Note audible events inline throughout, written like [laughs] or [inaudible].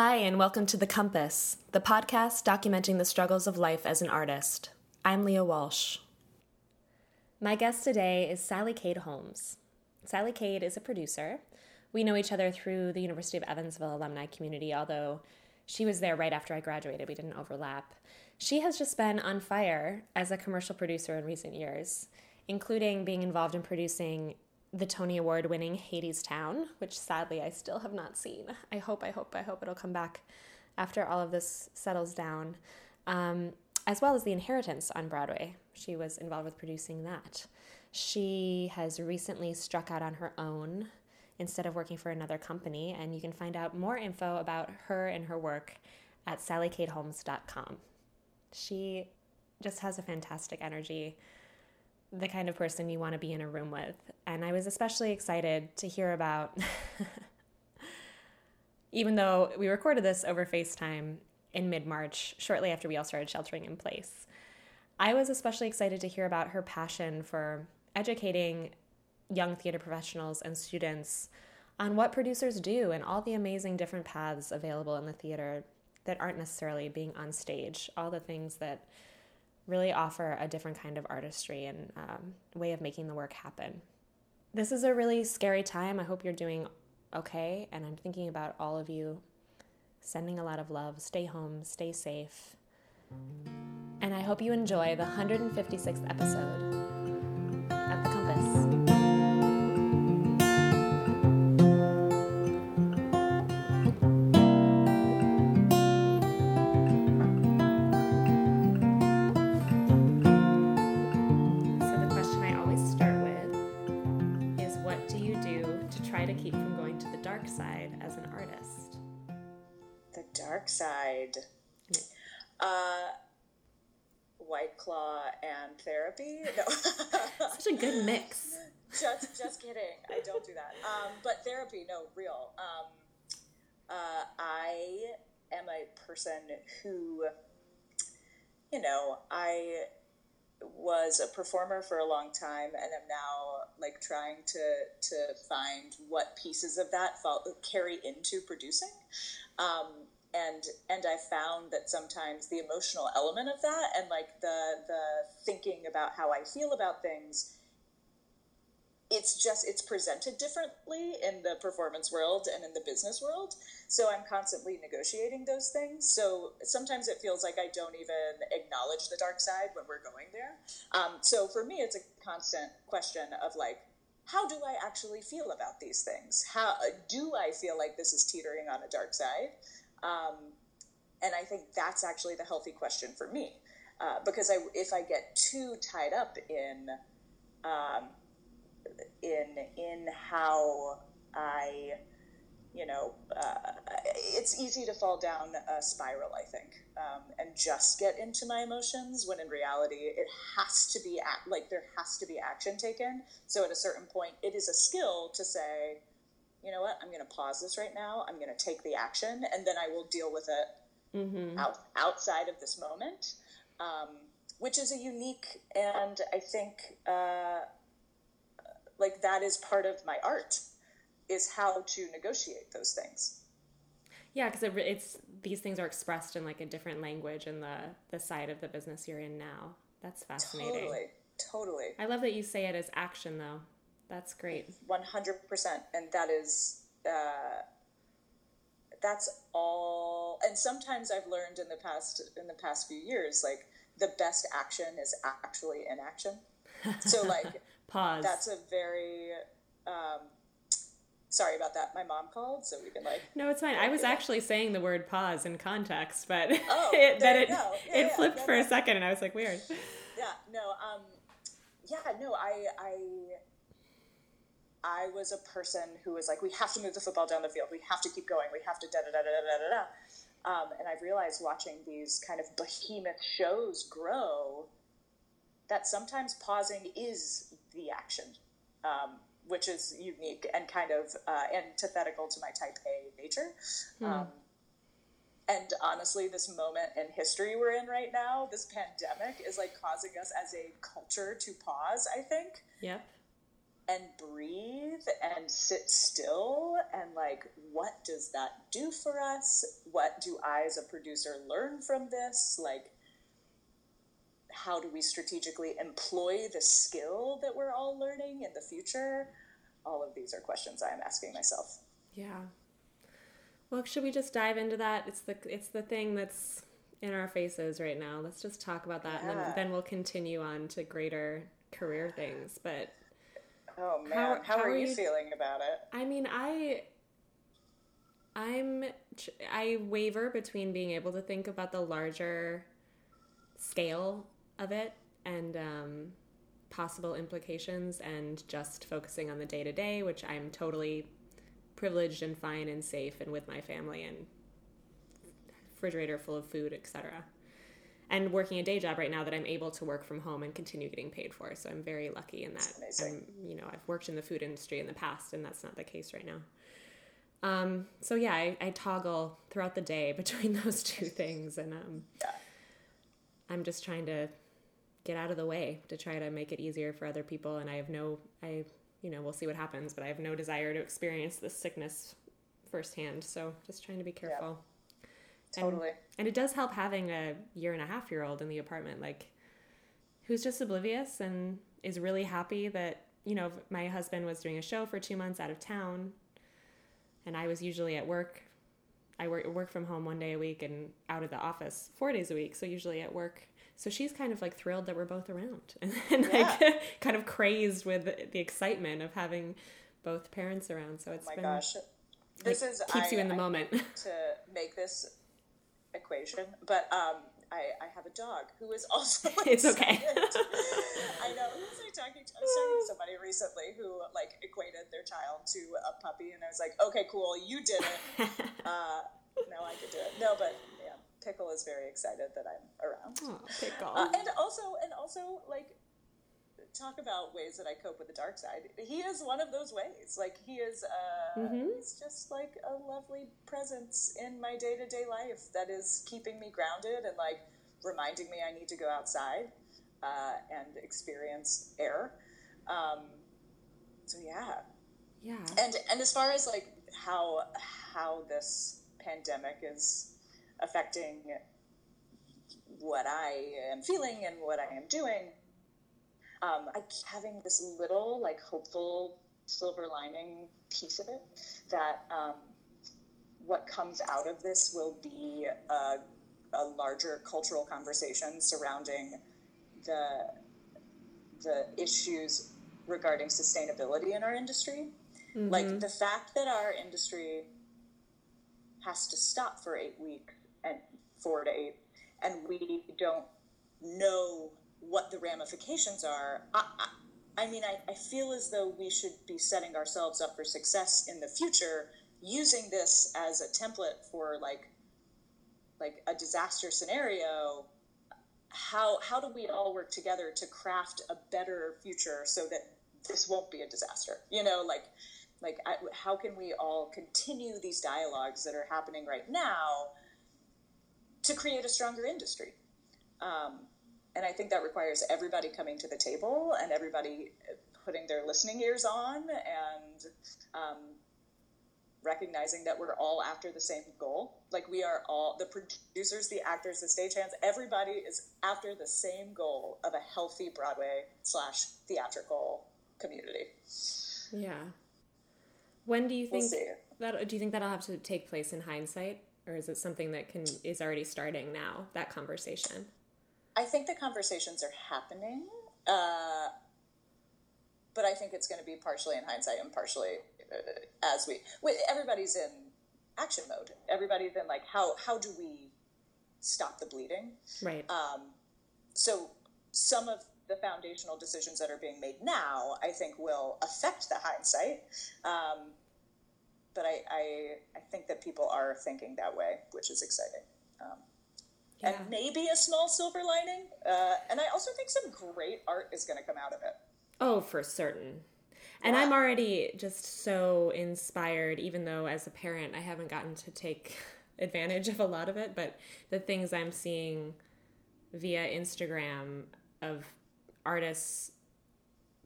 Hi, and welcome to The Compass, the podcast documenting the struggles of life as an artist. I'm Leah Walsh. My guest today is Sally Cade Holmes. Sally Cade is a producer. We know each other through the University of Evansville alumni community, although she was there right after I graduated. We didn't overlap. She has just been on fire as a commercial producer in recent years, including being involved in producing the Tony Award winning Hadestown, which sadly I still have not seen. I hope, I hope, I hope it'll come back after all of this settles down, um, as well as The Inheritance on Broadway. She was involved with producing that. She has recently struck out on her own instead of working for another company, and you can find out more info about her and her work at sallycadeholmes.com. She just has a fantastic energy the kind of person you want to be in a room with. And I was especially excited to hear about, [laughs] even though we recorded this over FaceTime in mid March, shortly after we all started sheltering in place. I was especially excited to hear about her passion for educating young theater professionals and students on what producers do and all the amazing different paths available in the theater that aren't necessarily being on stage, all the things that really offer a different kind of artistry and um, way of making the work happen. This is a really scary time. I hope you're doing okay, and I'm thinking about all of you sending a lot of love. Stay home, stay safe. And I hope you enjoy the 156th episode good mix. just just kidding. I don't do that. Um, but therapy, no, real. Um, uh, I am a person who, you know, I was a performer for a long time and am now like trying to to find what pieces of that fall, carry into producing um, and and I found that sometimes the emotional element of that and like the the thinking about how I feel about things it's just it's presented differently in the performance world and in the business world. So i'm constantly negotiating those things. So sometimes it feels like i don't even acknowledge the dark side when we're going there. Um, so for me it's a constant question of like how do i actually feel about these things? How do i feel like this is teetering on a dark side? Um, and i think that's actually the healthy question for me uh, because I, if i get too tied up in um, in in how I, you know, uh, it's easy to fall down a spiral. I think, um, and just get into my emotions when in reality it has to be act, like there has to be action taken. So at a certain point, it is a skill to say, you know what, I'm going to pause this right now. I'm going to take the action, and then I will deal with it out outside of this moment. Um, which is a unique and I think uh, like that is part of my art is how to negotiate those things Yeah, because it, it's these things are expressed in like a different language in the the side of the business you're in now. That's fascinating. totally totally I love that you say it as action though. That's great. One hundred percent, and that is uh, that's all. And sometimes I've learned in the past in the past few years, like the best action is actually inaction. So like [laughs] Pause. that's a very um, sorry about that. My mom called, so we can like No, it's fine. I was actually saying the word pause in context, but Oh, [laughs] it, you it. Yeah, it yeah, flipped for a second, and I was like, weird. [laughs] yeah no um yeah no i i i was a person who was like we have to move the football down the field we have to keep going we have to da da da da da da da um, and i've realized watching these kind of behemoth shows grow that sometimes pausing is the action um, which is unique and kind of uh, antithetical to my type a nature um, and honestly, this moment in history we're in right now, this pandemic, is like causing us as a culture to pause, I think, Yep. and breathe and sit still. And like, what does that do for us? What do I, as a producer, learn from this? Like, how do we strategically employ the skill that we're all learning in the future? All of these are questions I am asking myself. Yeah. Well, should we just dive into that? It's the it's the thing that's in our faces right now. Let's just talk about that, and then, then we'll continue on to greater career things. But Oh man, How- how, how are are you you- feeling about it? I mean, I I'm I waver between being able to think about the larger scale of it and um, possible implications, and just focusing on the day to day, which I'm totally privileged and fine and safe and with my family and refrigerator full of food, etc. And working a day job right now that I'm able to work from home and continue getting paid for. So I'm very lucky in that. I'm, you know, I've worked in the food industry in the past, and that's not the case right now. Um, so yeah, I, I toggle throughout the day [laughs] between those two things, and um, I'm just trying to get out of the way to try to make it easier for other people. And I have no, I, you know, we'll see what happens, but I have no desire to experience this sickness firsthand. So just trying to be careful. And- Totally. And, it does help having a year and a half year old in the apartment, like who's just oblivious and is really happy that, you know, my husband was doing a show for two months out of town and I was usually at work. I work, work from home one day a week and out of the office four days a week. So usually at work. So she's kind of like thrilled that we're both around [laughs] and like [laughs] kind of crazed with the excitement of having both parents around. So it's Oh my been, gosh. This is keeps I, you in the I moment. [laughs] to make this equation, but um, I, I have a dog who is also. It's okay. I know. Who was I talking to? I was talking to somebody recently who like equated their child to a puppy, and I was like, "Okay, cool, you did it. Uh, no, I could do it. No, but yeah, Pickle is very excited that I'm around. oh, pickle. Uh, and also, and also, like, talk about ways that I cope with the dark side. He is one of those ways. Like, he is, uh, he's just like a lovely presence in my day to day life that is keeping me grounded and like reminding me I need to go outside uh, and experience air. Um, so yeah, yeah. and and as far as like how how this pandemic is affecting what I am feeling and what I am doing, um, I having this little like hopeful silver lining piece of it that um, what comes out of this will be a, a larger cultural conversation surrounding the the issues regarding sustainability in our industry. Like the fact that our industry has to stop for eight weeks four to eight, and we don't know what the ramifications are. I, I, I mean, I, I feel as though we should be setting ourselves up for success in the future using this as a template for like like a disaster scenario how how do we all work together to craft a better future so that this won't be a disaster you know like like I, how can we all continue these dialogues that are happening right now to create a stronger industry um, and i think that requires everybody coming to the table and everybody putting their listening ears on and um, recognizing that we're all after the same goal. Like we are all the producers, the actors, the stagehands, everybody is after the same goal of a healthy Broadway slash theatrical community. Yeah. When do you We'll think that? Do you think that'll have to take place in hindsight, or is it something that can is already starting now? That conversation. I think the conversations are happening, uh, but I think it's going to be partially in hindsight and partially uh, as we. Everybody's in action mode. Everybody's in like how how do we stop the bleeding? Right. Um, so some of the foundational decisions that are being made now, I think, will affect the hindsight. Um, but I, I, I think that people are thinking that way, which is exciting. Um, Yeah. And maybe a small silver lining. Uh, and I also think some great art is going to come out of it. Oh, for certain. And Yeah. I'm already just so inspired, even though as a parent I haven't gotten to take [laughs] advantage of a lot of it. But the things I'm seeing via Instagram of artists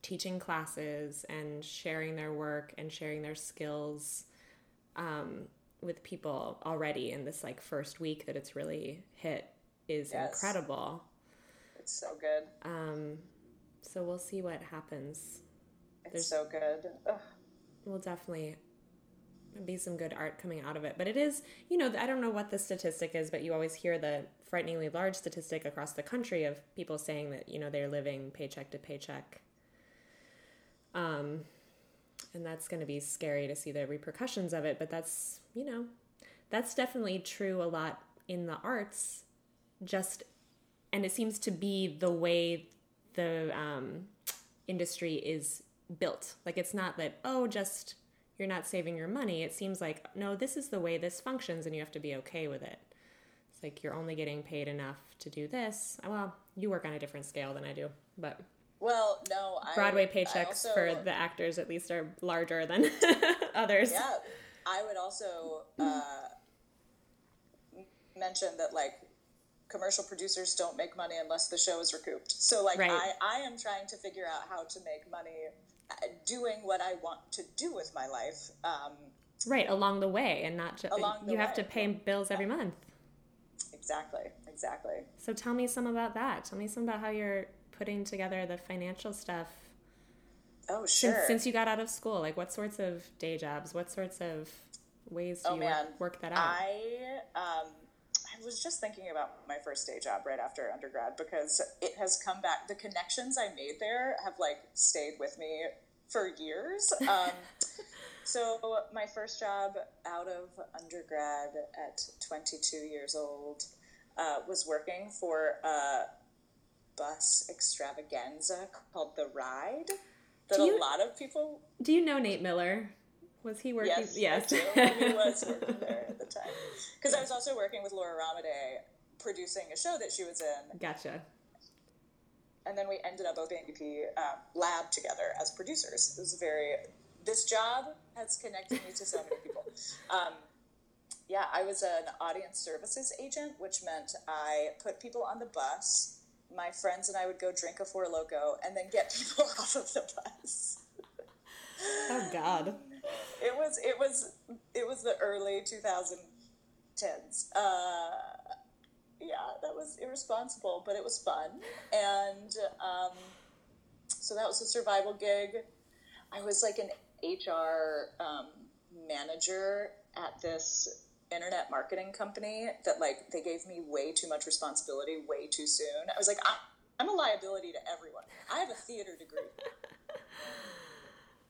teaching classes and sharing their work and sharing their skills um, with people already in this like first week that it's really hit is Yes. incredible. It's so good. Um, so we'll see what happens. It's so good. Ugh. will definitely be some good art coming out of it. But it is, you know, I don't know what the statistic is, but you always hear the frighteningly large statistic across the country of people saying that, you know, they're living paycheck to paycheck. Um, and that's going to be scary to see the repercussions of it. But that's, you know, that's definitely true a lot in the arts. Just, and it seems to be the way the um, industry is built. Like it's not that, oh, just you're not saving your money. It seems like, no, this is the way this functions and you have to be okay with it. It's like you're only getting paid enough to do this. Well, you work on a different scale than I do, but Well, no. I, Broadway paychecks also- for the actors at least are larger than [laughs] others. Yeah, I would also uh, mention that like commercial producers don't make money unless the show is recouped. So like Right. I, I am trying to figure out how to make money uh, doing what I want to do with my life. Um, Right, along the way and not just Along the you have to pay bills every month. exactly, exactly. So tell me some about that. Tell me some about how you're putting together the financial stuff Oh since, sure. since you got out of school. Like what sorts of day jobs, what sorts of ways do Oh you man, work, work that out? I um, I was just thinking about my first day job right after undergrad because it has come back. The connections I made there have like stayed with me for years. [laughs] Um, so my first job out of undergrad at 22 years old uh, was working for a bus extravaganza called the Ride. That you- a lot of people do you know Nate Miller? Was he working? Yes, do. [laughs] He was working there at the time. Because I was also working with Laura Ramadei, producing a show that she was in, gotcha. and then we ended up both being BP um, lab together as producers. It was very. This job has connected me to so many people. Um, yeah, I was an audience services agent, which meant I put people on the bus. My friends and I would go drink a Four Loco and then get [laughs] people off of the bus. Oh God. it was it was it was the early 2010s uh, yeah that was irresponsible but it was fun and um, so that was a survival gig i was like an hr um, manager at this internet marketing company that like they gave me way too much responsibility way too soon i was like i'm, I'm a liability to everyone i have a theater degree [laughs]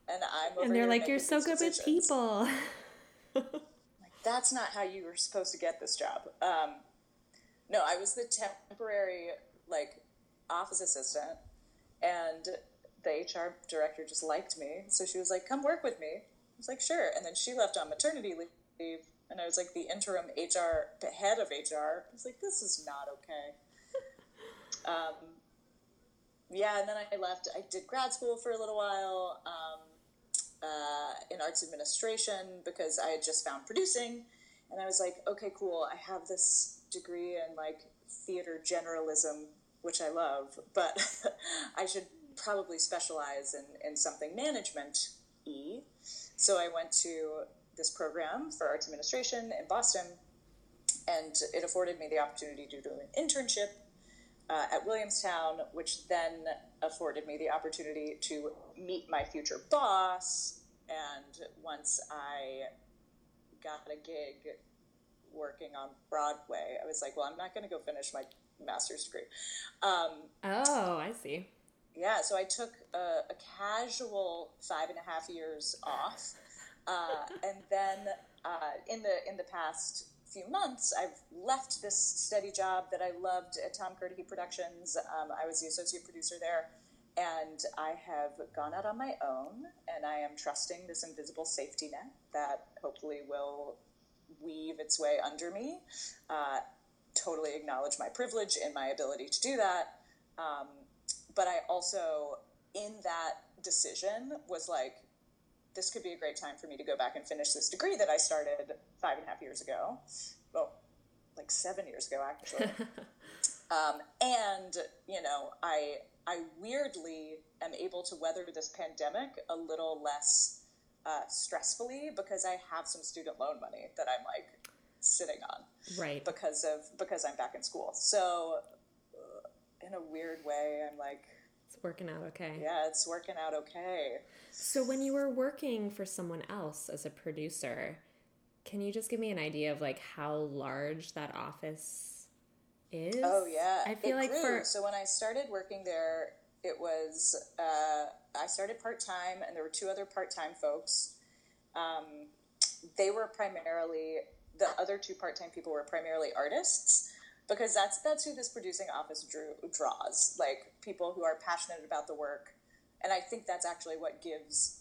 and i'm over And they're like, you're so good with decisions." people. [laughs] that's not how you were supposed to get this job. Um, no, I was the temporary like office assistant, and the HR director just liked me, so she was like, "Come work with me." I was like, "Sure," and then she left on maternity leave, and I was like the interim HR the head of HR. I was like, "This is not okay." [laughs] um, yeah, and then I left. I did grad school for a little while. Um, uh, in arts administration because I had just found producing, and I was like, okay, cool. I have this degree in like theater generalism, which I love, but [laughs] I should probably specialize in, in something management e. So I went to this program for arts administration in Boston, and it afforded me the opportunity to do an internship uh, at Williamstown, which then afforded me the opportunity to meet my future boss. And once I got a gig working on Broadway, I was like, well, I'm not going to go finish my master's degree. Um, oh, I see. Yeah, so I took a, a casual five and a half years off, uh, and then uh, in the in the past few months, I've left this steady job that I loved at Tom Kirdahy Productions. Um, I was the associate producer there, and I have gone out on my own, and I am trusting this invisible safety net that hopefully will weave its way under me. Uh, totally acknowledge my privilege and my ability to do that. Um, but I also, in that decision, was like, this could be a great time for me to go back and finish this degree that I started five and a half years ago. Well, like seven years ago, actually. [laughs] um, and, you know, I, I weirdly am able to weather this pandemic a little less uh, stressfully because I have some student loan money that I'm like sitting on. Right. Because of, because I'm back in school. So, in a weird way, I'm like, it's working out okay. Yeah, it's working out okay. So, when you were working for someone else as a producer, can you just give me an idea of like how large that office is? Oh yeah, I feel it like grew. for so when I started working there, it was uh, I started part time, and there were two other part time folks. Um, they were primarily the other two part time people were primarily artists because that's that's who this producing office drew, draws like people who are passionate about the work. And i think that's actually what gives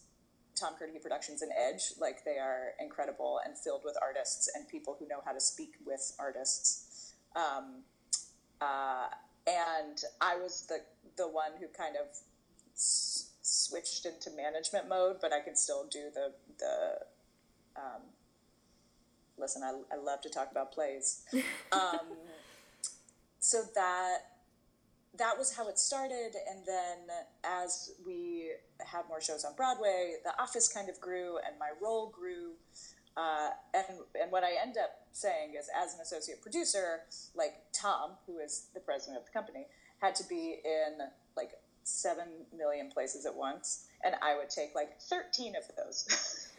tom kirdahy productions an edge. Like they are incredible and filled with artists and people who know how to speak with artists. Um, uh, and i was the the one who kind of s- switched into management mode but i can still do the the um, listen I, I love to talk about plays. [laughs] Um, so that that was how it started and then as we had more shows on broadway the office kind of grew and my role grew uh, and and what i end up saying is as an associate producer like tom who is the president of the company had to be in like 7 million places at once and i would take like 13 of those [laughs]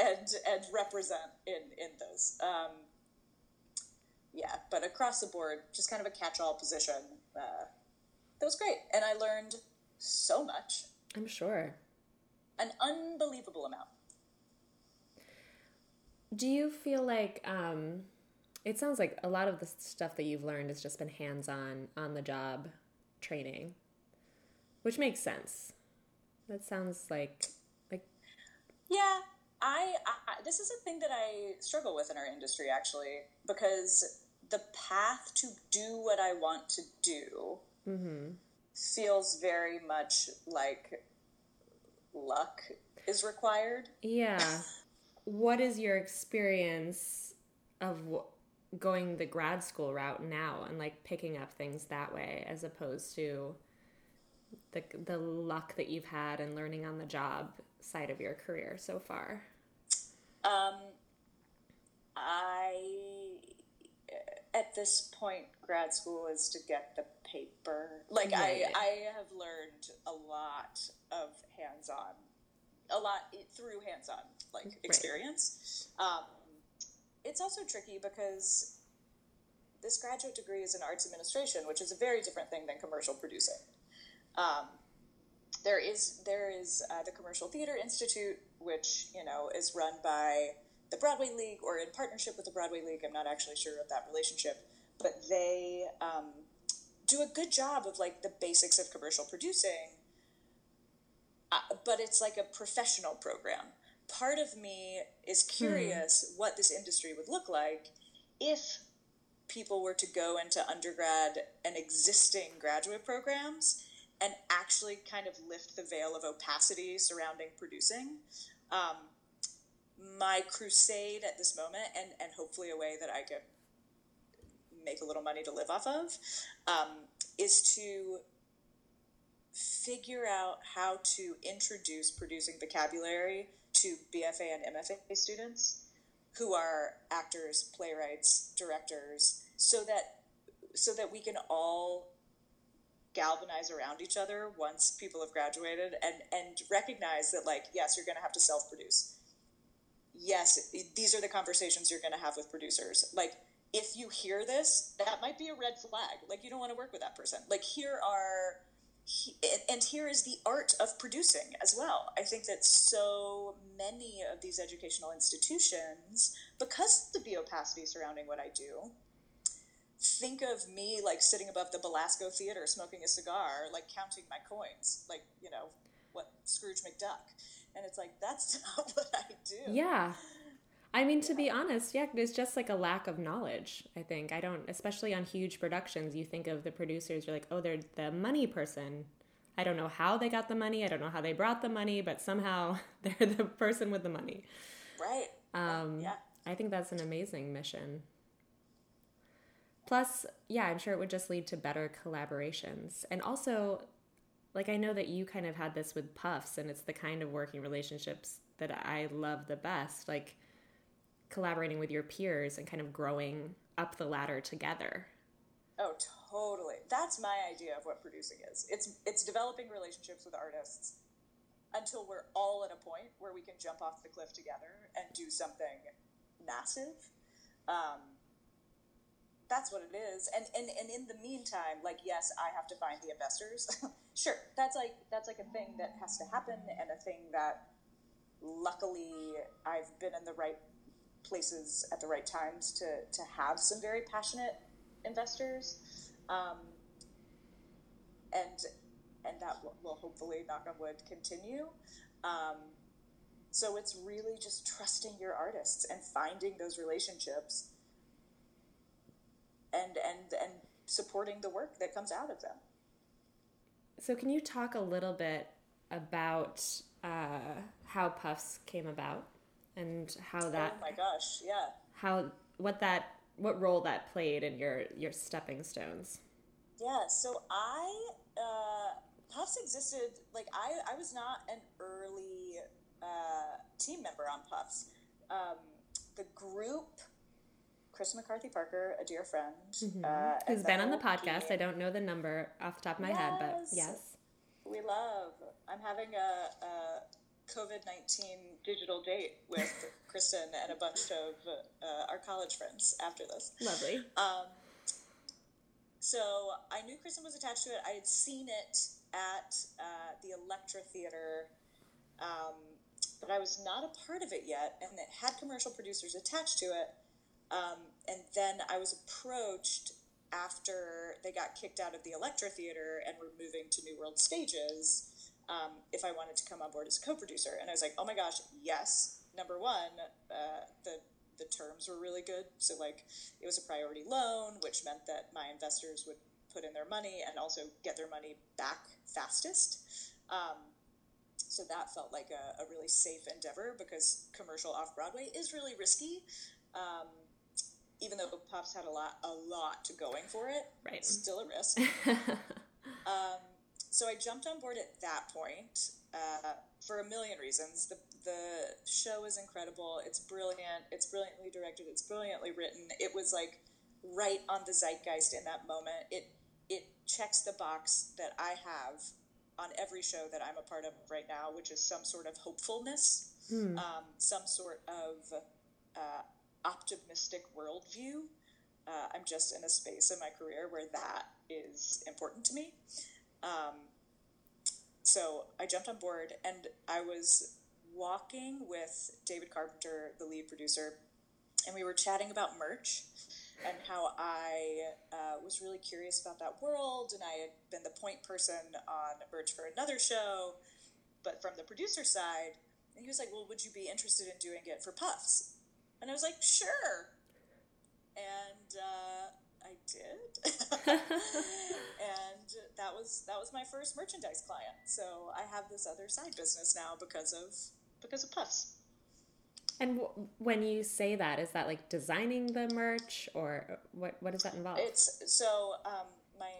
and and represent in in those. Um, yeah, but across the board, just kind of a catch-all position. Uh, that was great, and I learned so much. I'm sure. An unbelievable amount. Do you feel like um, it sounds like a lot of the stuff that you've learned has just been hands-on, on-the-job training, which makes sense. That sounds like like yeah. I, I this is a thing that I struggle with in our industry actually because the path to do what I want to do mm-hmm. feels very much like luck is required. Yeah. what is your experience of w- going the grad school route now and like picking up things that way as opposed to the the luck that you've had and learning on the job side of your career so far? Um, I at this point, grad school is to get the paper. Like Yeah, I. I have learned a lot of hands-on, a lot through hands-on like experience. Um, it's also tricky because this graduate degree is in arts administration, which is a very different thing than commercial producing. Um, there is there is uh, the Commercial Theater Institute, which you know is run by the Broadway League or in partnership with the Broadway League. I'm not actually sure of that relationship, but they um, do a good job of like the basics of commercial producing. Uh, but it's like a professional program. Part of me is curious what this industry would look like if people were to go into undergrad and existing graduate programs and actually kind of lift the veil of opacity surrounding producing. Um, my crusade at this moment, and, and hopefully a way that I can make a little money to live off of, um, is to figure out how to introduce producing vocabulary to BFA and MFA students who are actors, playwrights, directors, so that so that we can all galvanize around each other once people have graduated and and recognize that like yes you're going to have to self produce yes these are the conversations you're going to have with producers. Like if you hear this that might be a red flag. Like you don't want to work with that person. Like here are and here is the art of producing as well. I think that so many of these educational institutions because of the opacity surrounding what i do think of me like sitting above the Belasco Theater smoking a cigar, like counting my coins, like, you know, what Scrooge McDuck. And it's like, that's [laughs] not what I do. Yeah. I mean, to be honest, yeah, there's just like a lack of knowledge, I think. I don't, especially on huge productions, you think of the producers, you're like, oh, they're the money person. I don't know how they got the money. I don't know how they brought the money, but somehow [laughs] they're the person with the money. Right. Um, yeah. I think that's an amazing mission. Plus, yeah, I'm sure it would just lead to better collaborations. And also, like, I know that you kind of had this with Puffs, and it's the kind of working relationships that I love the best. Like, collaborating with your peers and kind of growing up the ladder together. Oh, totally. That's my idea of what producing is. It's it's developing relationships with artists until we're all at a point where we can jump off the cliff together and do something massive. Um, that's what it is. And, and and in the meantime, like yes, I have to find the investors. [laughs] sure, that's like that's like a thing that has to happen, and a thing that luckily I've been in the right places at the right times to to have some very passionate investors, um, and and that will, will, hopefully knock on wood continue. Um, so it's really just trusting your artists and finding those relationships and and and supporting the work that comes out of them. So, can you talk a little bit about uh, how Puffs came about and how that? Oh my gosh, yeah. How what that what role that played in your your stepping stones? Yeah, so I uh, Puffs existed like I I was not an early uh, team member on Puffs. Um, the group Chris McCarthy Parker, a dear friend, mm-hmm. uh, who's been on the podcast. I don't know the number off the top of my yes. head, but yes, we love. I'm having a, a COVID nineteen digital date with [laughs] Kristen and a bunch of uh, our college friends after this. Lovely. Um, so I knew Kristen was attached to it. I had seen it at uh, the Elektra Theater. Um, but I was not a part of it yet, and it had commercial producers attached to it. Um, and then I was approached after they got kicked out of the Elektra Theater and were moving to New World Stages um, if I wanted to come on board as a co-producer. And I was like, oh my gosh, yes. Number one, uh, the the terms were really good. So like, it was a priority loan, which meant that my investors would put in their money and also get their money back fastest. Um, so that felt like a, a, really safe endeavor because commercial off Broadway is really risky. Um, even though Puffs had a lot a lot to going for it, right? Still a risk. [laughs] um, so I jumped on board at that point uh, for a million reasons. The the show is incredible. It's brilliant. It's brilliantly directed. It's brilliantly written. It was like right on the zeitgeist in that moment. It it checks the box that I have on every show that I'm a part of right now, which is some sort of hopefulness, hmm. um, some sort of uh, optimistic worldview. Uh, I'm just in a space in my career where that is important to me. Um, so I jumped on board and I was walking with David Carpenter, the lead producer, and we were chatting about merch and how I uh, was really curious about that world. And I had been the point person on merch for another show, but from the producer side. And he was like, Well, would you be interested in doing it for Puffs? And I was like, sure. And uh, I did. [laughs] and that was that was my first merchandise client. So I have this other side business now because of because of Puffs. And w- when you say that, is that like designing the merch, or what? What does that involve? It's so um, my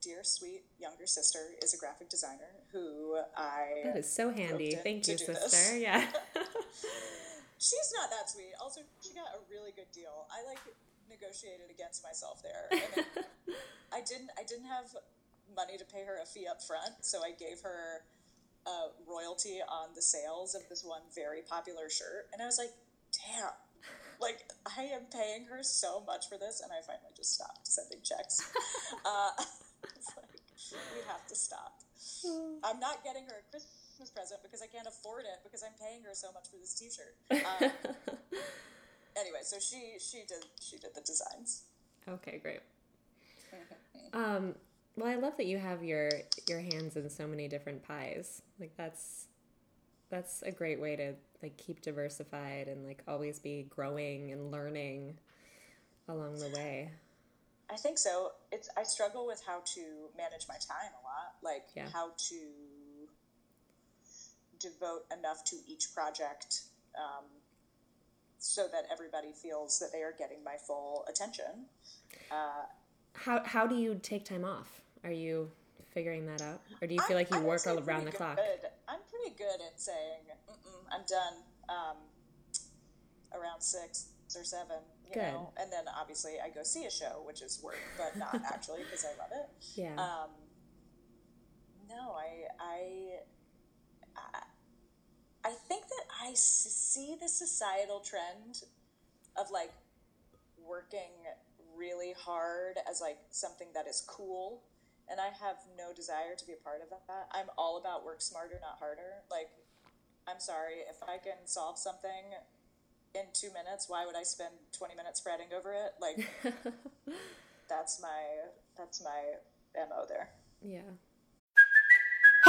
dear sweet younger sister is a graphic designer who I that is so handy. Thank you, sister. This. Yeah. [laughs] [laughs] she's not that sweet. Also, she got a really good deal. I like negotiated against myself there. [laughs] I didn't. I didn't have money to pay her a fee up front, so I gave her a royalty on the sales of this one very popular shirt, and I was like, damn. Like I am paying her so much for this, and I finally just stopped sending checks. [laughs] uh, [laughs] like we have to stop. [sighs] I'm not getting her a Christmas present because I can't afford it because I'm paying her so much for this T-shirt. [laughs] Um, anyway, so she she did she did the designs. Okay, great. [laughs] Um, well, I love that you have your your hands in so many different pies. Like that's that's a great way to like keep diversified and like always be growing and learning along the way. I think so. It's I struggle with how to manage my time a lot, like Yeah. how to devote enough to each project um, so that everybody feels that they are getting my full attention. How how do you take time off? Are you figuring that out, or do you feel like you work all around the pretty clock? good. I'm pretty good at saying I'm done um, around six or seven. You Good. know, and then obviously I go see a show, which is work, but not [laughs] actually because I love it. Yeah. Um, no, I, I, I, think that I see the societal trend of like working really hard as like something that is cool, and I have no desire to be a part of that. I'm all about work smarter, not harder. Like, I'm sorry if I can solve something in two minutes. Why would I spend twenty minutes fretting over it? Like, [laughs] that's my that's my mo there. yeah.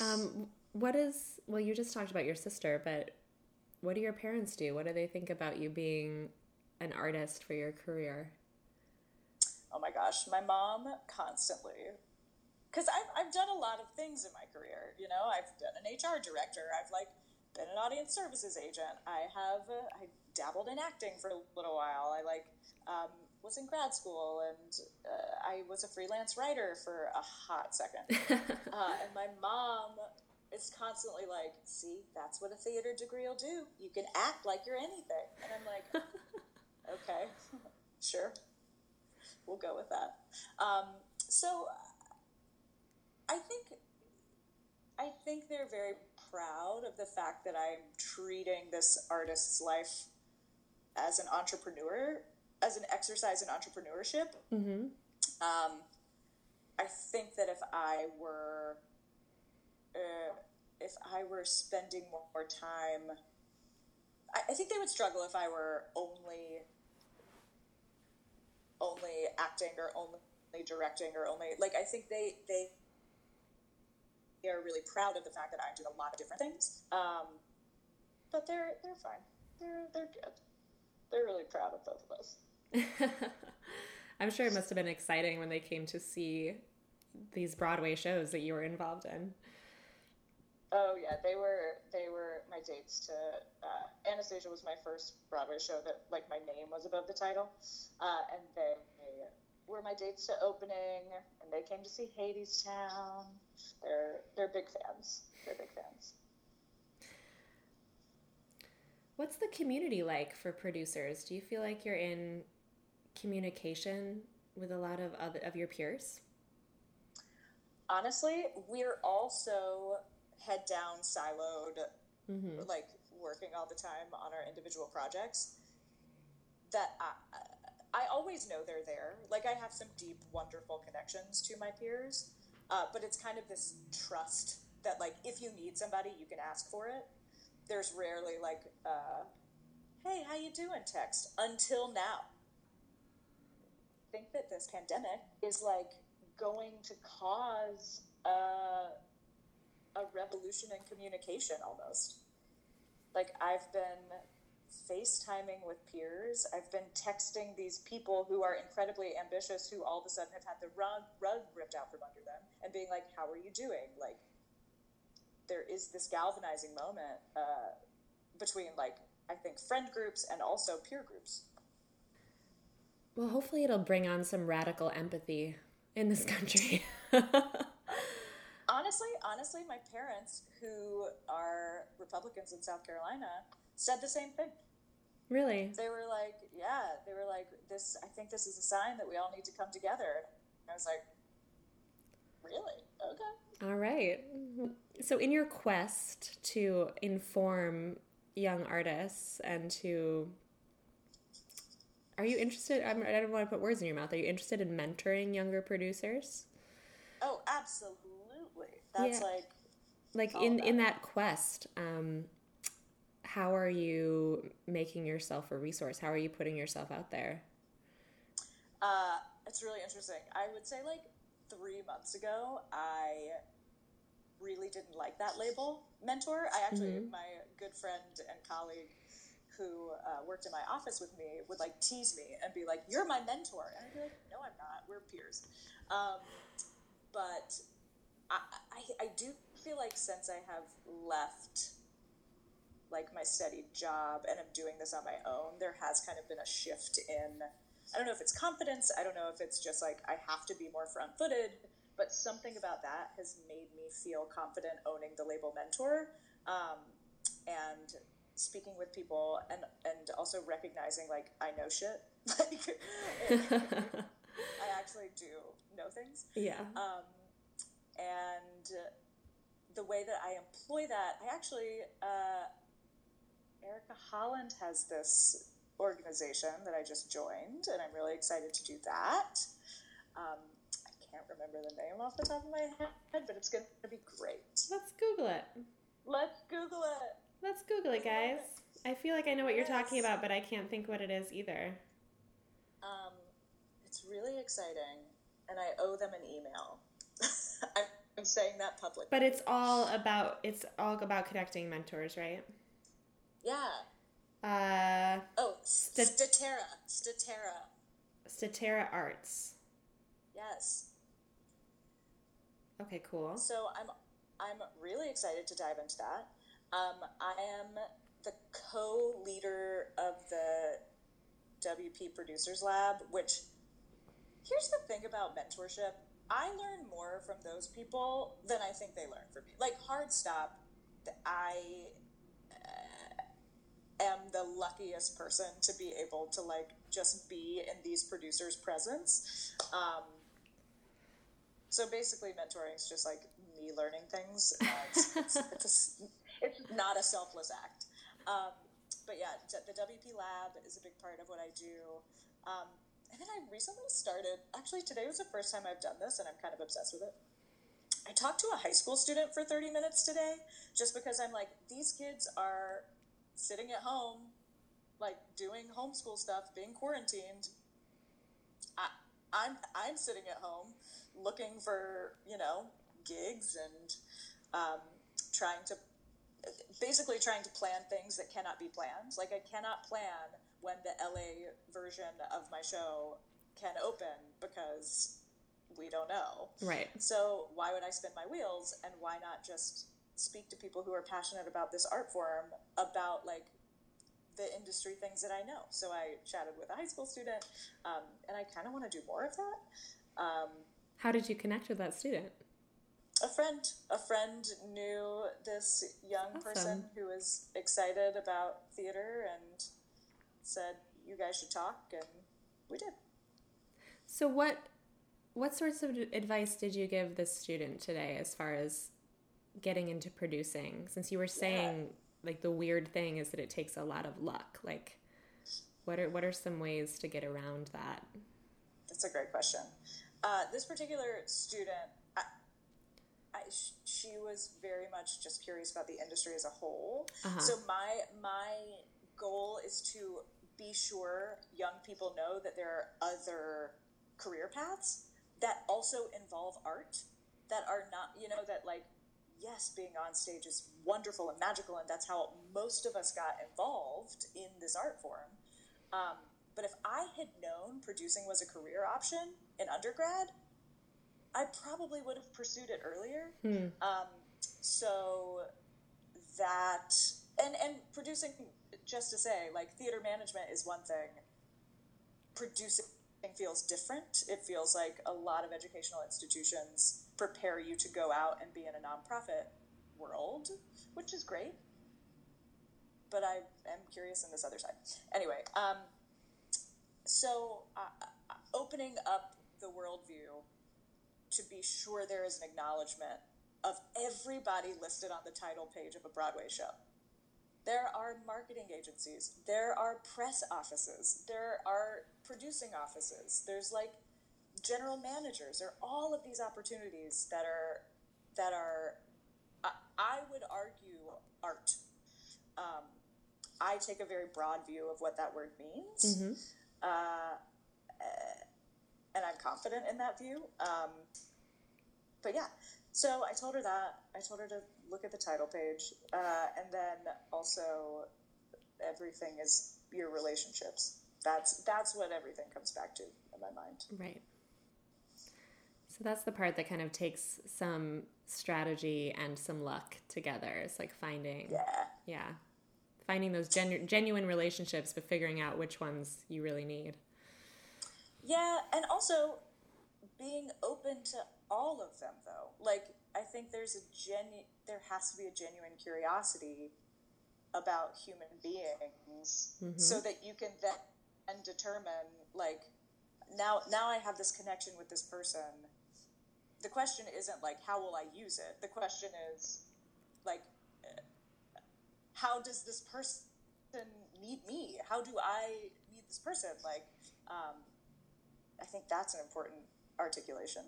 Um, what is well? You just talked about your sister, but what do your parents do? What do they think about you being an artist for your career? Oh my gosh, my mom constantly. Because I've, I've done a lot of things in my career. You know, I've been an HR director. I've like been an audience services agent. I have uh, I dabbled in acting for a little while. I like um, was in grad school and uh, I was a freelance writer for a hot second. [laughs] uh, and my mom is constantly like, "See, that's what a theater degree will do. You can act like you're anything." And I'm like, [laughs] "Okay, sure." we'll go with that. Um, so I think I think they're very proud of the fact that I'm treating this artist's life as an entrepreneur, as an exercise in entrepreneurship. Mm-hmm. Um, I think that if I were uh, if I were spending more time, I, I think they would struggle if I were only only acting or only directing or only like I think they they are really proud of the fact that I do a lot of different things. Um, but they're they're fine. They're they're good. They're really proud of both of us. [laughs] I'm sure it must have been exciting when they came to see these Broadway shows that you were involved in. Oh yeah, they were they were my dates to uh, Anastasia was my first Broadway show that like my name was above the title, uh, and they were my dates to opening, and they came to see Hadestown. They're they're big fans. They're big fans. What's the community like for producers? Do you feel like you're in communication with a lot of other of your peers? Honestly, we're all so head down, siloed, like working all the time on our individual projects that I, I always know they're there. Like I have some deep, wonderful connections to my peers, uh, but it's kind of this trust that like if you need somebody, you can ask for it. There's rarely like, uh, "Hey, how you doing?" text until now. Think that this pandemic is like going to cause a, a revolution in communication almost. Like I've been FaceTiming with peers. I've been texting these people who are incredibly ambitious, who all of a sudden have had the rug, rug ripped out from under them, and being like, "How are you doing?" Like, there is this galvanizing moment uh, between, like, I think friend groups and also peer groups. Well, hopefully, it'll bring on some radical empathy in this country. [laughs] honestly, honestly, my parents, who are Republicans in South Carolina, said the same thing. Really? They were like, yeah, they were like, this, I think this is a sign that we all need to come together. I was like, really? Okay. All right. So, in your quest to inform young artists and to are you interested I'm, i don't want to put words in your mouth are you interested in mentoring younger producers oh absolutely that's yeah. like like in that. in that quest um how are you making yourself a resource how are you putting yourself out there uh it's really interesting i would say like three months ago i really didn't like that label mentor i actually mm-hmm. my good friend and colleague who uh, worked in my office with me would like tease me and be like you're my mentor. And i'd be like no i'm not. We're peers. Um, but I, I, I do feel like since I have left like my steady job and I'm doing this on my own, there has kind of been a shift in I don't know if it's confidence, I don't know if it's just like I have to be more front footed, but something about that has made me feel confident owning the label mentor. Um, and speaking with people and and also recognizing like I know shit. [laughs] like I actually do know things. Yeah. Um, and the way that I employ that, I actually, uh, Erica Holland has this organization that I just joined, and I'm really excited to do that. Um, I can't remember the name off the top of my head, but it's going to be great. Let's Google it. Let's Google it. Let's Google it, guys. I feel like I know what you're talking about, but I can't think what it is either. Um, it's really exciting, and I owe them an email. [laughs] I'm saying that publicly. But it's all about it's all about connecting mentors, right? Yeah. Uh, oh, St- Statera. Statera. Statera Arts. Yes. Okay, cool. So I'm I'm really excited to dive into that. Um, I am the co-leader of the WP Producers Lab, which here's the thing about mentorship I learn more from those people than I think they learn from me. Like Hard Stop, I uh, am the luckiest person to be able to like just be in these producers' presence. Um, so basically, mentoring is just like me learning things. Uh, it's, it's, it's, a, not a selfless act. Um, but yeah, the WP Lab is a big part of what I do. Um, and then I recently started, actually, today was the first time I've done this, and I'm kind of obsessed with it. I talked to a high school student for 30 minutes today just because I'm like, these kids are sitting at home, like doing homeschool stuff, being quarantined. I, I'm, I'm sitting at home looking for, you know, gigs and um, trying to basically trying to plan things that cannot be planned. Like, I cannot plan when the LA version of my show can open because we don't know. Right. So why would I spin my wheels and why not just speak to people who are passionate about this art form about like the industry things that I know. So I chatted with a high school student, um, and I kind of want to do more of that. Um, How did you connect with that student? A friend. A friend knew this young awesome. person who was excited about theater and said, "You guys should talk," and we did. So what what sorts of advice did you give this student today as far as getting into producing? Since you were saying yeah. like the weird thing is that it takes a lot of luck. Like what are what are some ways to get around that? That's a great question. Uh, this particular student, I, she was very much just curious about the industry as a whole. Uh-huh. So my my goal is to be sure young people know that there are other career paths that also involve art that are not, you know, that like, yes, being on stage is wonderful and magical, and that's how most of us got involved in this art form. Um, but if I had known producing was a career option in undergrad, I probably would have pursued it earlier. Um, so that and and producing, just to say, like theater management is one thing. Producing feels different. It feels like a lot of educational institutions prepare you to go out and be in a nonprofit world, which is great. But I am curious in this other side. Anyway, um, so uh, uh, opening up the worldview to be sure there is an acknowledgement of everybody listed on the title page of a Broadway show. There are marketing agencies, there are press offices, there are producing offices, there's like general managers, there are all of these opportunities that are that are I, I would argue art. Um, I take a very broad view of what that word means. Uh, and I'm confident in that view. Um, but yeah, so I told her that. I told her to look at the title page, uh, and then also everything is your relationships. That's that's what everything comes back to in my mind. Right. So that's the part that kind of takes some strategy and some luck together. It's like finding, Yeah, yeah, finding those genu- genuine relationships, but figuring out which ones you really need. Yeah, and also being open to all of them, though. Like I think there's a genu- there has to be a genuine curiosity about human beings, so that you can then and determine like now now I have this connection with this person. The question isn't like how will I use it. The question is like how does this person need me? How do I need this person? Like um, I think that's an important articulation.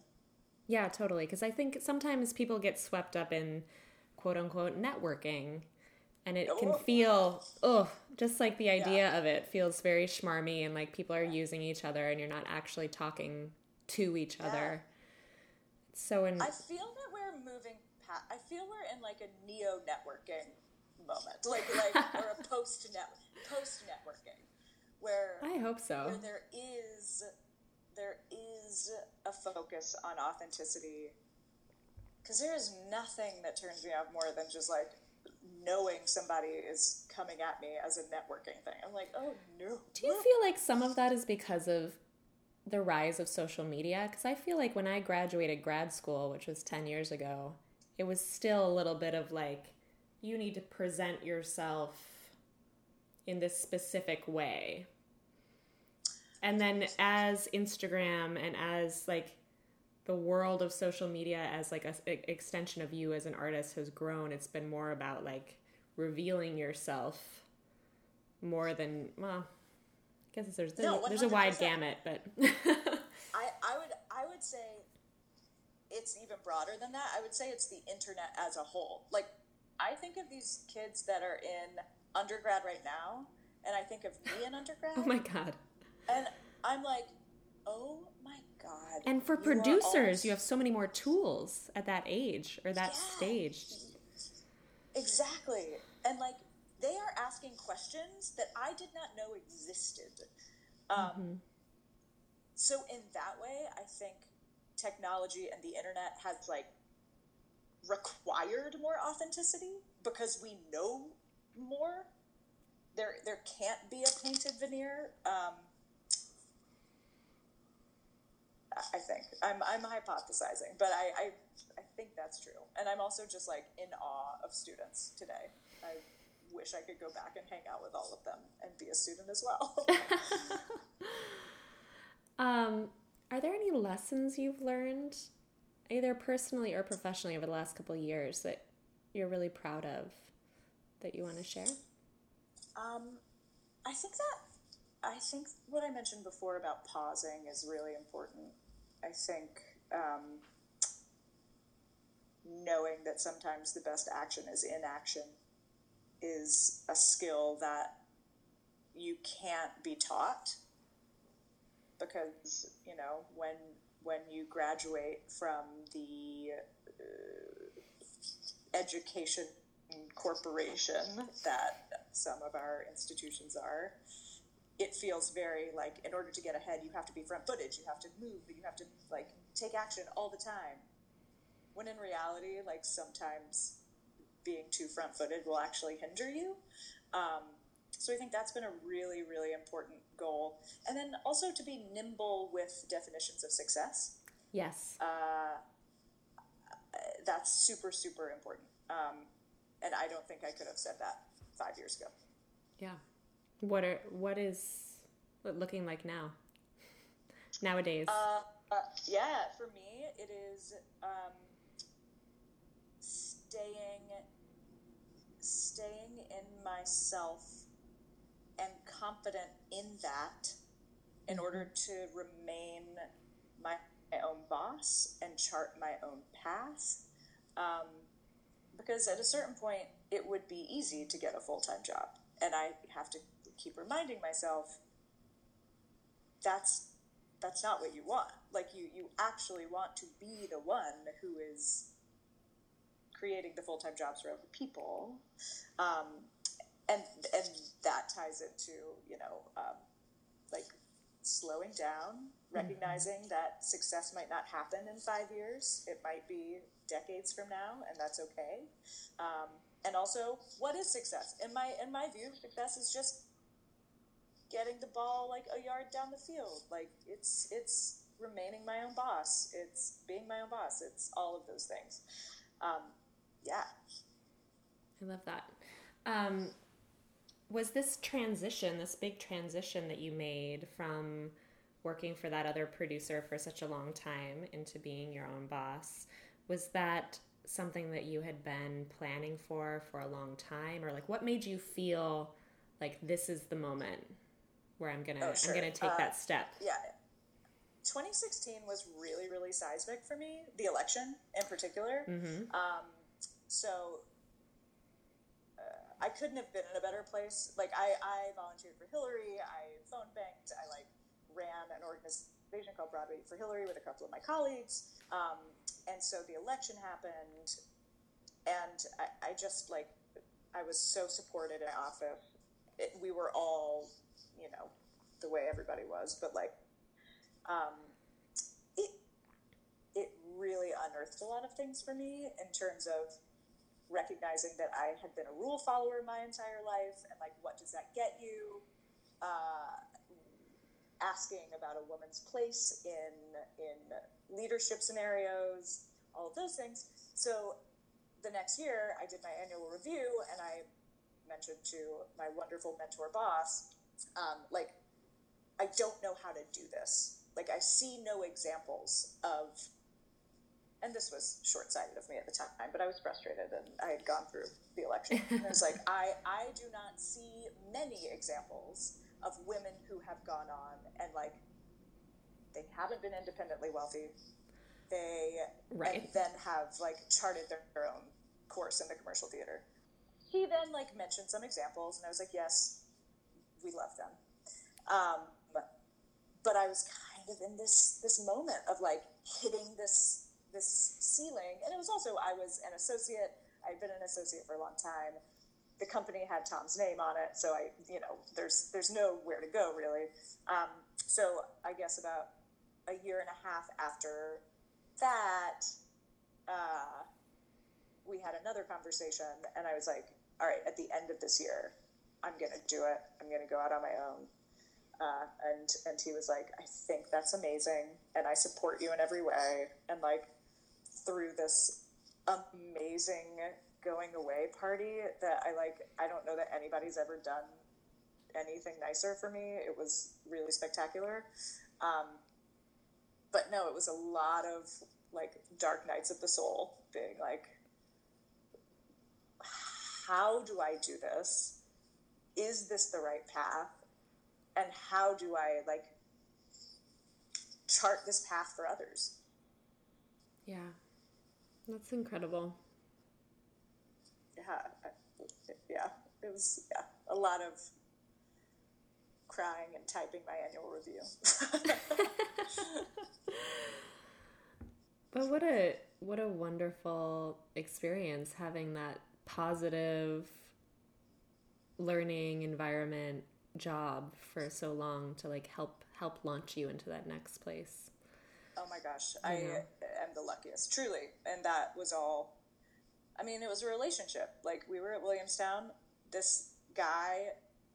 Yeah, totally. Because I think sometimes people get swept up in quote unquote networking, and it can Oh. feel, oh, just like the idea of it feels very schmarmy and like people are using each other and you're not actually talking to each other. It's so in. I feel that we're moving past. I feel we're in like a neo networking moment, like like [laughs] or a post net post networking, where I hope so. where there is there is a focus on authenticity because there is nothing that turns me off more than just like knowing somebody is coming at me as a networking thing. I'm like, oh no. Do you feel like some of that is because of the rise of social media? Because I feel like when I graduated grad school, which was 10 years ago, it was still a little bit of like, you need to present yourself in this specific way. And then as Instagram and as like the world of social media as like a e- extension of you as an artist has grown, it's been more about like revealing yourself more than well I guess there's there's, No, a, there's a wide gamut, but [laughs] I, I would I would say it's even broader than that. I would say it's the internet as a whole. Like I think of these kids that are in undergrad right now, and I think of me in undergrad, [laughs] oh my god! And I'm like, oh my god. And for you producers, you have so many more tools at that age or that Yeah. stage. Exactly. And like they are asking questions that I did not know existed. Um, So in that way, I think technology and the internet has like required more authenticity because we know more. There, there can't be a painted veneer. Um, I- think I'm, I'm hypothesizing, but I, I, I think that's true. And I'm also just like in awe of students today. I wish I could go back and hang out with all of them and be a student as well. [laughs] Um, are there any lessons you've learned, either personally or professionally, over the last couple of years that you're really proud of that you want to share? Um, I think that I think what I mentioned before about pausing is really important. I think um, knowing that sometimes the best action is inaction is a skill that you can't be taught because you know when when you graduate from the uh, education corporation that some of our institutions are, it feels very like in order to get ahead, you have to be front footed, you have to move, you have to like take action all the time. When in reality, like sometimes being too front footed will actually hinder you. Um, so I think that's been a really, really important goal. And then also to be nimble with definitions of success. Yes. Uh, that's super, super important. Um, and I don't think I could have said that five years ago. Yeah. What are what is looking like now? Nowadays. Uh, uh, yeah, for me, it is um, staying staying in myself and confident in that in order to remain my, my own boss and chart my own path. Um, because at a certain point, it would be easy to get a full time job. And I have to keep reminding myself that's that's not what you want. Like you, you actually want to be the one who is creating the full time jobs for other people, um, and and that ties into you know um, like slowing down, recognizing mm-hmm. that success might not happen in five years. It might be decades from now, and that's okay. Um, and also, what is success? In my in my view, success is just getting the ball like a yard down the field. Like it's it's remaining my own boss. It's being my own boss. It's all of those things. Um, yeah. I love that. Um, was this transition, this big transition that you made from working for that other producer for such a long time into being your own boss, was that something that you had been planning for for a long time or like what made you feel like this is the moment where I'm gonna oh, sure. I'm gonna take uh, that step. Yeah. 2016 was really really seismic for me. The election in particular. Mm-hmm. Um, so uh, I couldn't have been in a better place. Like I, I volunteered for Hillary. I phone banked. I like ran an organization called Broadway for Hillary with a couple of my colleagues. Um, and so the election happened, and I, I just like I was so supported in office. It, we were all you know, the way everybody was, but like, um, it it really unearthed a lot of things for me in terms of recognizing that I had been a rule follower my entire life, and like, what does that get you? Uh, asking about a woman's place in in leadership scenarios, all of those things. So the next year, I did my annual review, and I mentioned to my wonderful mentor boss um, like I don't know how to do this. Like I see no examples of, and this was short sighted of me at the time, but I was frustrated and I had gone through the election. [laughs] and I was like, I, I do not see many examples of women who have gone on and like they haven't been independently wealthy. They right. and then have like charted their, their own course in the commercial theater. He then like mentioned some examples, and I was like, yes, we love them. Um, but I was kind of in this this moment of like hitting this this ceiling, and it was also I was an associate. I'd been an associate for a long time. The company had Tom's name on it, so I, you know, there's there's nowhere to go really. Um, so I guess about a year and a half after that, uh, we had another conversation, and I was like, all right, at the end of this year, I'm going to do it. I'm going to go out on my own. Uh, and and he was like, I think that's amazing, and I support you in every way. And like through this amazing going away party that I like, I don't know that anybody's ever done anything nicer for me. It was really spectacular. Um, but no, it was a lot of like dark nights of the soul, being like, how do I do this? Is this the right path? And how do I like chart this path for others? Yeah. That's incredible. Yeah. Yeah. It was yeah, a lot of crying and typing my annual review. [laughs] [laughs] but what a what a wonderful experience having that positive learning environment job for so long to like help help launch you into that next place. Oh my gosh, I am the luckiest, truly. And that was all. I mean, it was a relationship. Like we were at Williamstown. This guy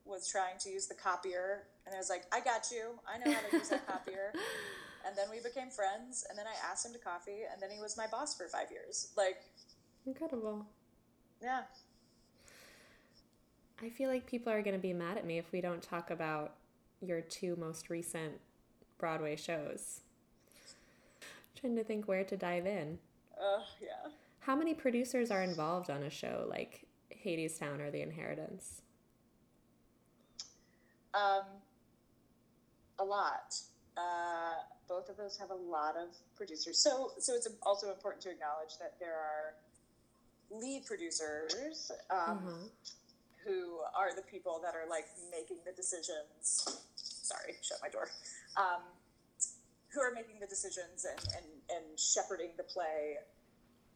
was trying to use the copier, and I was like, "I got you. I know how to use that copier." [laughs] And then we became friends. And then I asked him to coffee, and then he was my boss for five years. Like, incredible. Yeah. I feel like people are going to be mad at me if we don't talk about your two most recent Broadway shows. I'm trying to think where to dive in. Oh, uh, yeah. How many producers are involved on a show like Hadestown or The Inheritance? Um, a lot. Uh, both of those have a lot of producers. So, so it's also important to acknowledge that there are lead producers um, mm-hmm. Who are the people that are like making the decisions. Sorry, shut my door. Um, who are making the decisions and, and, and shepherding the play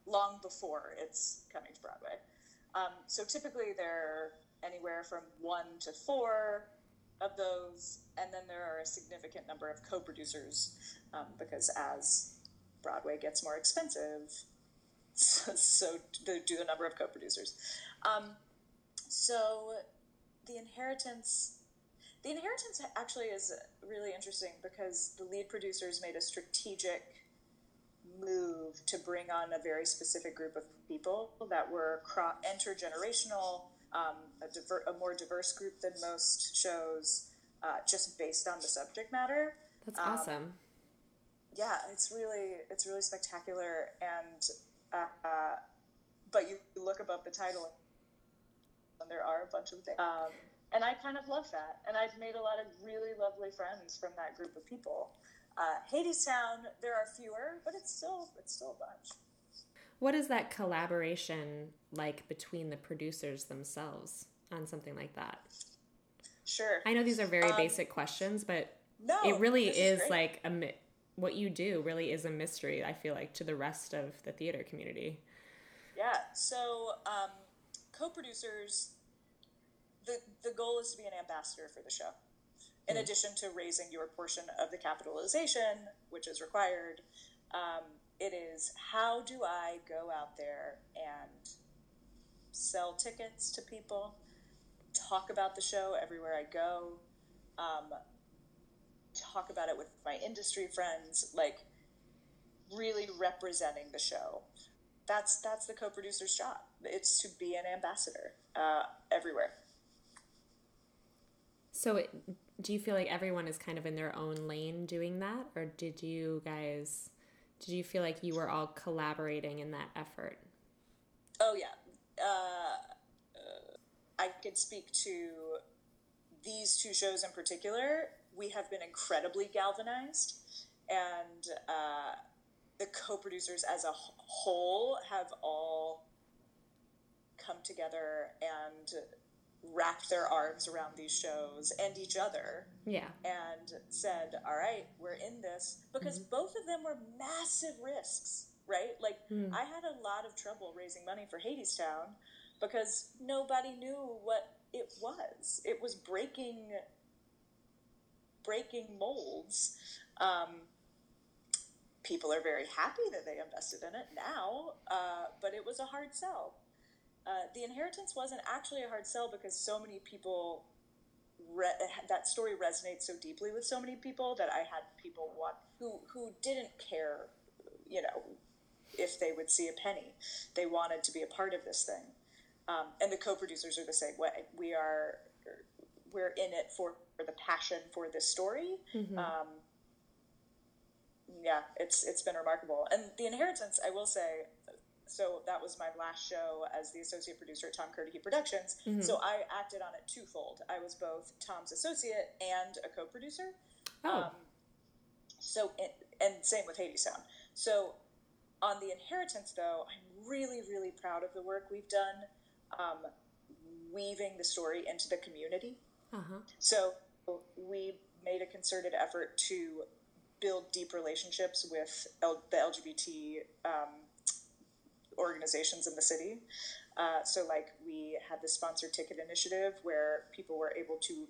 long before it's coming to Broadway. Um, so typically they're anywhere from one to four of those, and then there are a significant number of co-producers um, because as Broadway gets more expensive, [laughs] so, so do the number of co-producers. Um, so the inheritance, the inheritance actually is really interesting because the lead producers made a strategic move to bring on a very specific group of people that were intergenerational, um, a, diver- a, more diverse group than most shows, uh, just based on the subject matter. That's um, awesome. Yeah, it's really it's really spectacular, and uh, uh, but you look above the title, and there are a bunch of things. Um, and I kind of love that, and I've made a lot of really lovely friends from that group of people. Uh, Hadestown, there are fewer, but it's still it's still a bunch. What is that collaboration like between the producers themselves on something like that? Sure. I know these are very um, basic questions, but no, it really is, is like a what you do really is a mystery. I feel like to the rest of the theater community. Yeah. So um, co-producers, the the goal is to be an ambassador for the show in mm. addition to raising your portion of the capitalization, which is required, um, it is how do I go out there and sell tickets to people, talk about the show everywhere I go, um, talk about it with my industry friends, like really representing the show. That's that's the co-producer's job. It's to be an ambassador uh, everywhere. So it, do you feel like everyone is kind of in their own lane doing that? Or did you guys did you feel like you were all collaborating in that effort? Oh yeah. Uh, uh, i could speak to these two shows in particular. We have been incredibly galvanized. And uh, the co-producers as a whole have all come together and wrapped their arms around these shows and each other. Yeah. And said, all right, we're in this. Because mm-hmm. both of them were massive risks, right? Like, mm. I had a lot of trouble raising money for Hadestown because nobody knew what it was. It was breaking breaking molds. Um, people are very happy that they invested in it now, uh, but it was a hard sell. Uh, the inheritance wasn't actually a hard sell because so many people re- that story resonates so deeply with so many people that I had people want who who didn't care, you know, if they would see a penny. They wanted to be a part of this thing, um, and the co-producers are the same way. We are we're in it for, for the passion for this story. Mm-hmm. Um, yeah, it's it's been remarkable, and the inheritance. I will say, so that was my last show as the associate producer at Tom Kirdahy Productions. Mm-hmm. So I acted on it twofold. I was both Tom's associate and a co-producer. Oh. Um, so it, and same with Hadestown. So on the inheritance, though, I'm really really proud of the work we've done, um, weaving the story into the community. Uh-huh. So we made a concerted effort to build deep relationships with L- the LGBT um, organizations in the city. Uh, so, like, we had the sponsored ticket initiative where people were able to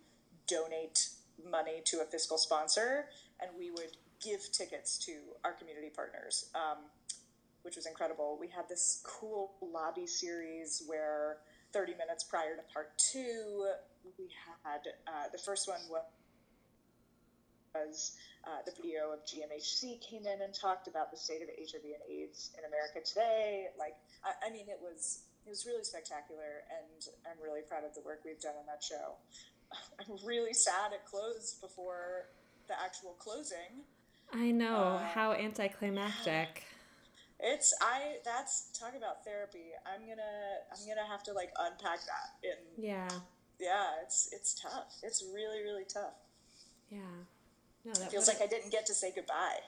donate money to a fiscal sponsor, and we would give tickets to our community partners, um, which was incredible. We had this cool lobby series where 30 minutes prior to part two, we had uh, the first one was was uh, the video of GMHC came in and talked about the state of HIV and AIDS in America today. Like, I, I, mean, it was it was really spectacular, and I'm really proud of the work we've done on that show. [laughs] I'm really sad it closed before the actual closing. I know uh, how anticlimactic. [sighs] It's I. That's talk about therapy. I'm gonna I'm gonna have to like unpack that. In, yeah. Yeah, it's it's tough. It's really really tough. Yeah. No, that feels like I didn't get to say goodbye.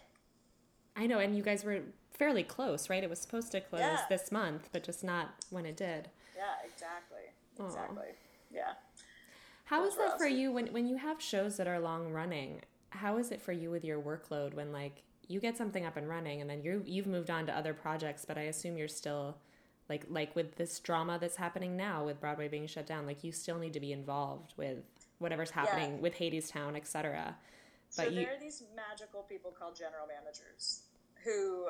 I know, and you guys were fairly close, right? It was supposed to close yeah. this month, but just not when it did. Yeah, exactly. Exactly. Aww. Yeah. How is that for you when when you have shows that are long running? How is it for you with your workload when like you get something up and running and then you you've moved on to other projects, but I assume you're still like like with this drama that's happening now with Broadway being shut down, like you still need to be involved with whatever's happening yeah. with Hadestown, etc. But so you... there are these magical people called general managers who,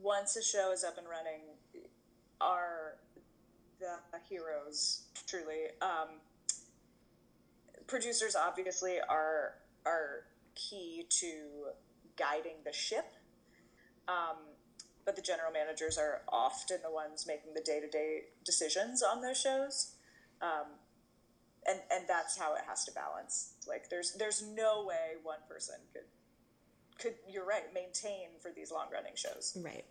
once a show is up and running, are the heroes. Truly, um, producers obviously are are key to guiding the ship. Um, but the general managers are often the ones making the day to day decisions on those shows. Um, that's how it has to balance. Like there's there's no way one person could could you're right maintain for these long running shows. Right.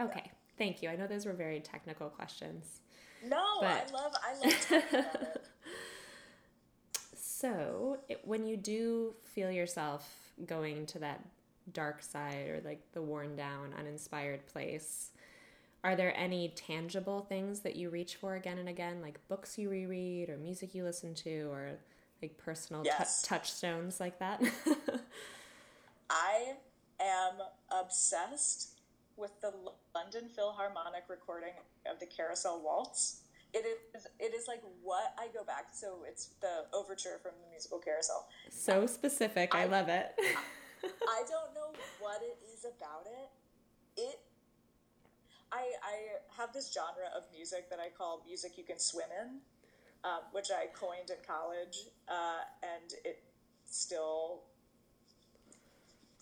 Okay. Yeah. Thank you. I know those were very technical questions. No, but... I love I love talking about it. [laughs] So, it, when you do feel yourself going to that dark side or like the worn down, uninspired place, are there any tangible things that you reach for again and again, like books you reread or music you listen to or like personal yes. t- touchstones like that? [laughs] I am obsessed with the London Philharmonic recording of the Carousel Waltz. It is it is like what I go back. So it's the overture from the musical Carousel. So um, specific. I, I love it. I [laughs] don't know what it is about it. It I, I have this genre of music that I call music you can swim in, um, which I coined in college, uh, and it still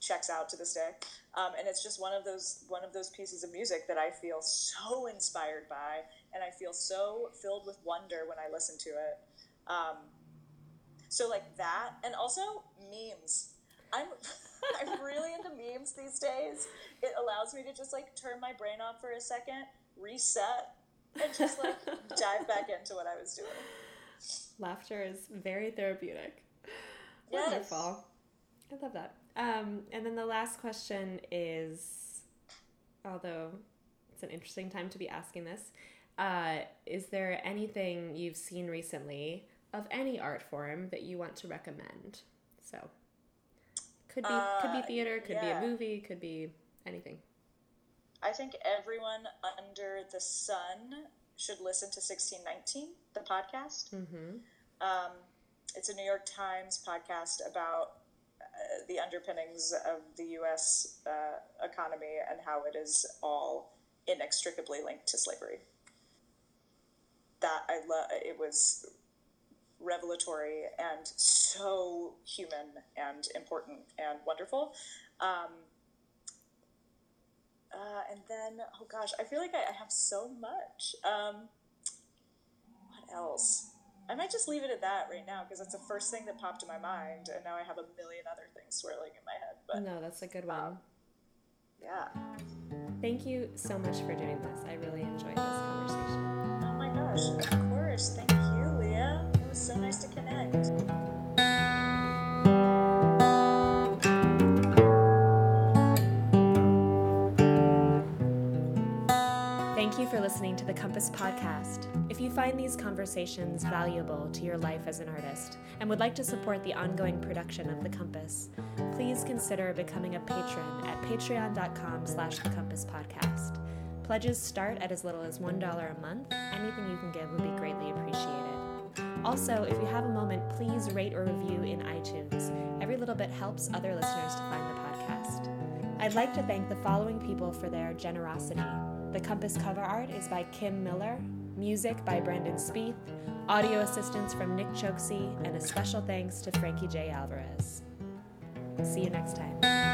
checks out to this day. Um, and it's just one of those one of those pieces of music that I feel so inspired by, and I feel so filled with wonder when I listen to it. Um, so like that, and also memes. I'm I'm really into memes these days. It allows me to just like turn my brain off for a second, reset, and just like [laughs] dive back into what I was doing. Laughter is very therapeutic. Yes. Wonderful. I love that. Um, and then the last question is, although it's an interesting time to be asking this, uh, is there anything you've seen recently of any art form that you want to recommend? So. Could be uh, could be theater, could yeah. be a movie, could be anything. I think everyone under the sun should listen to 1619, the podcast. Mm-hmm. Um, it's a New York Times podcast about uh, the underpinnings of the U.S. Uh, economy and how it is all inextricably linked to slavery. That I love. It was revelatory and so human and important and wonderful. Um, uh, and then, oh gosh, I feel like I, I have so much. Um, what else? I might just leave it at that right now because that's the first thing that popped in my mind, and now I have a million other things swirling in my head. But no, that's a good one. Um, yeah. Thank you so much for doing this. I really enjoyed this conversation. Oh my gosh! Of course. Thank you, Leah so nice to connect. Thank you for listening to the Compass Podcast. If you find these conversations valuable to your life as an artist and would like to support the ongoing production of The Compass, please consider becoming a patron at patreon.com slash the compass podcast. Pledges start at as little as $1 a month. Anything you can give would be greatly appreciated. Also, if you have a moment, please rate or review in iTunes. Every little bit helps other listeners to find the podcast. I'd like to thank the following people for their generosity. The Compass cover art is by Kim Miller, music by Brandon Spieth, audio assistance from Nick Chokesy, and a special thanks to Frankie J. Alvarez. See you next time.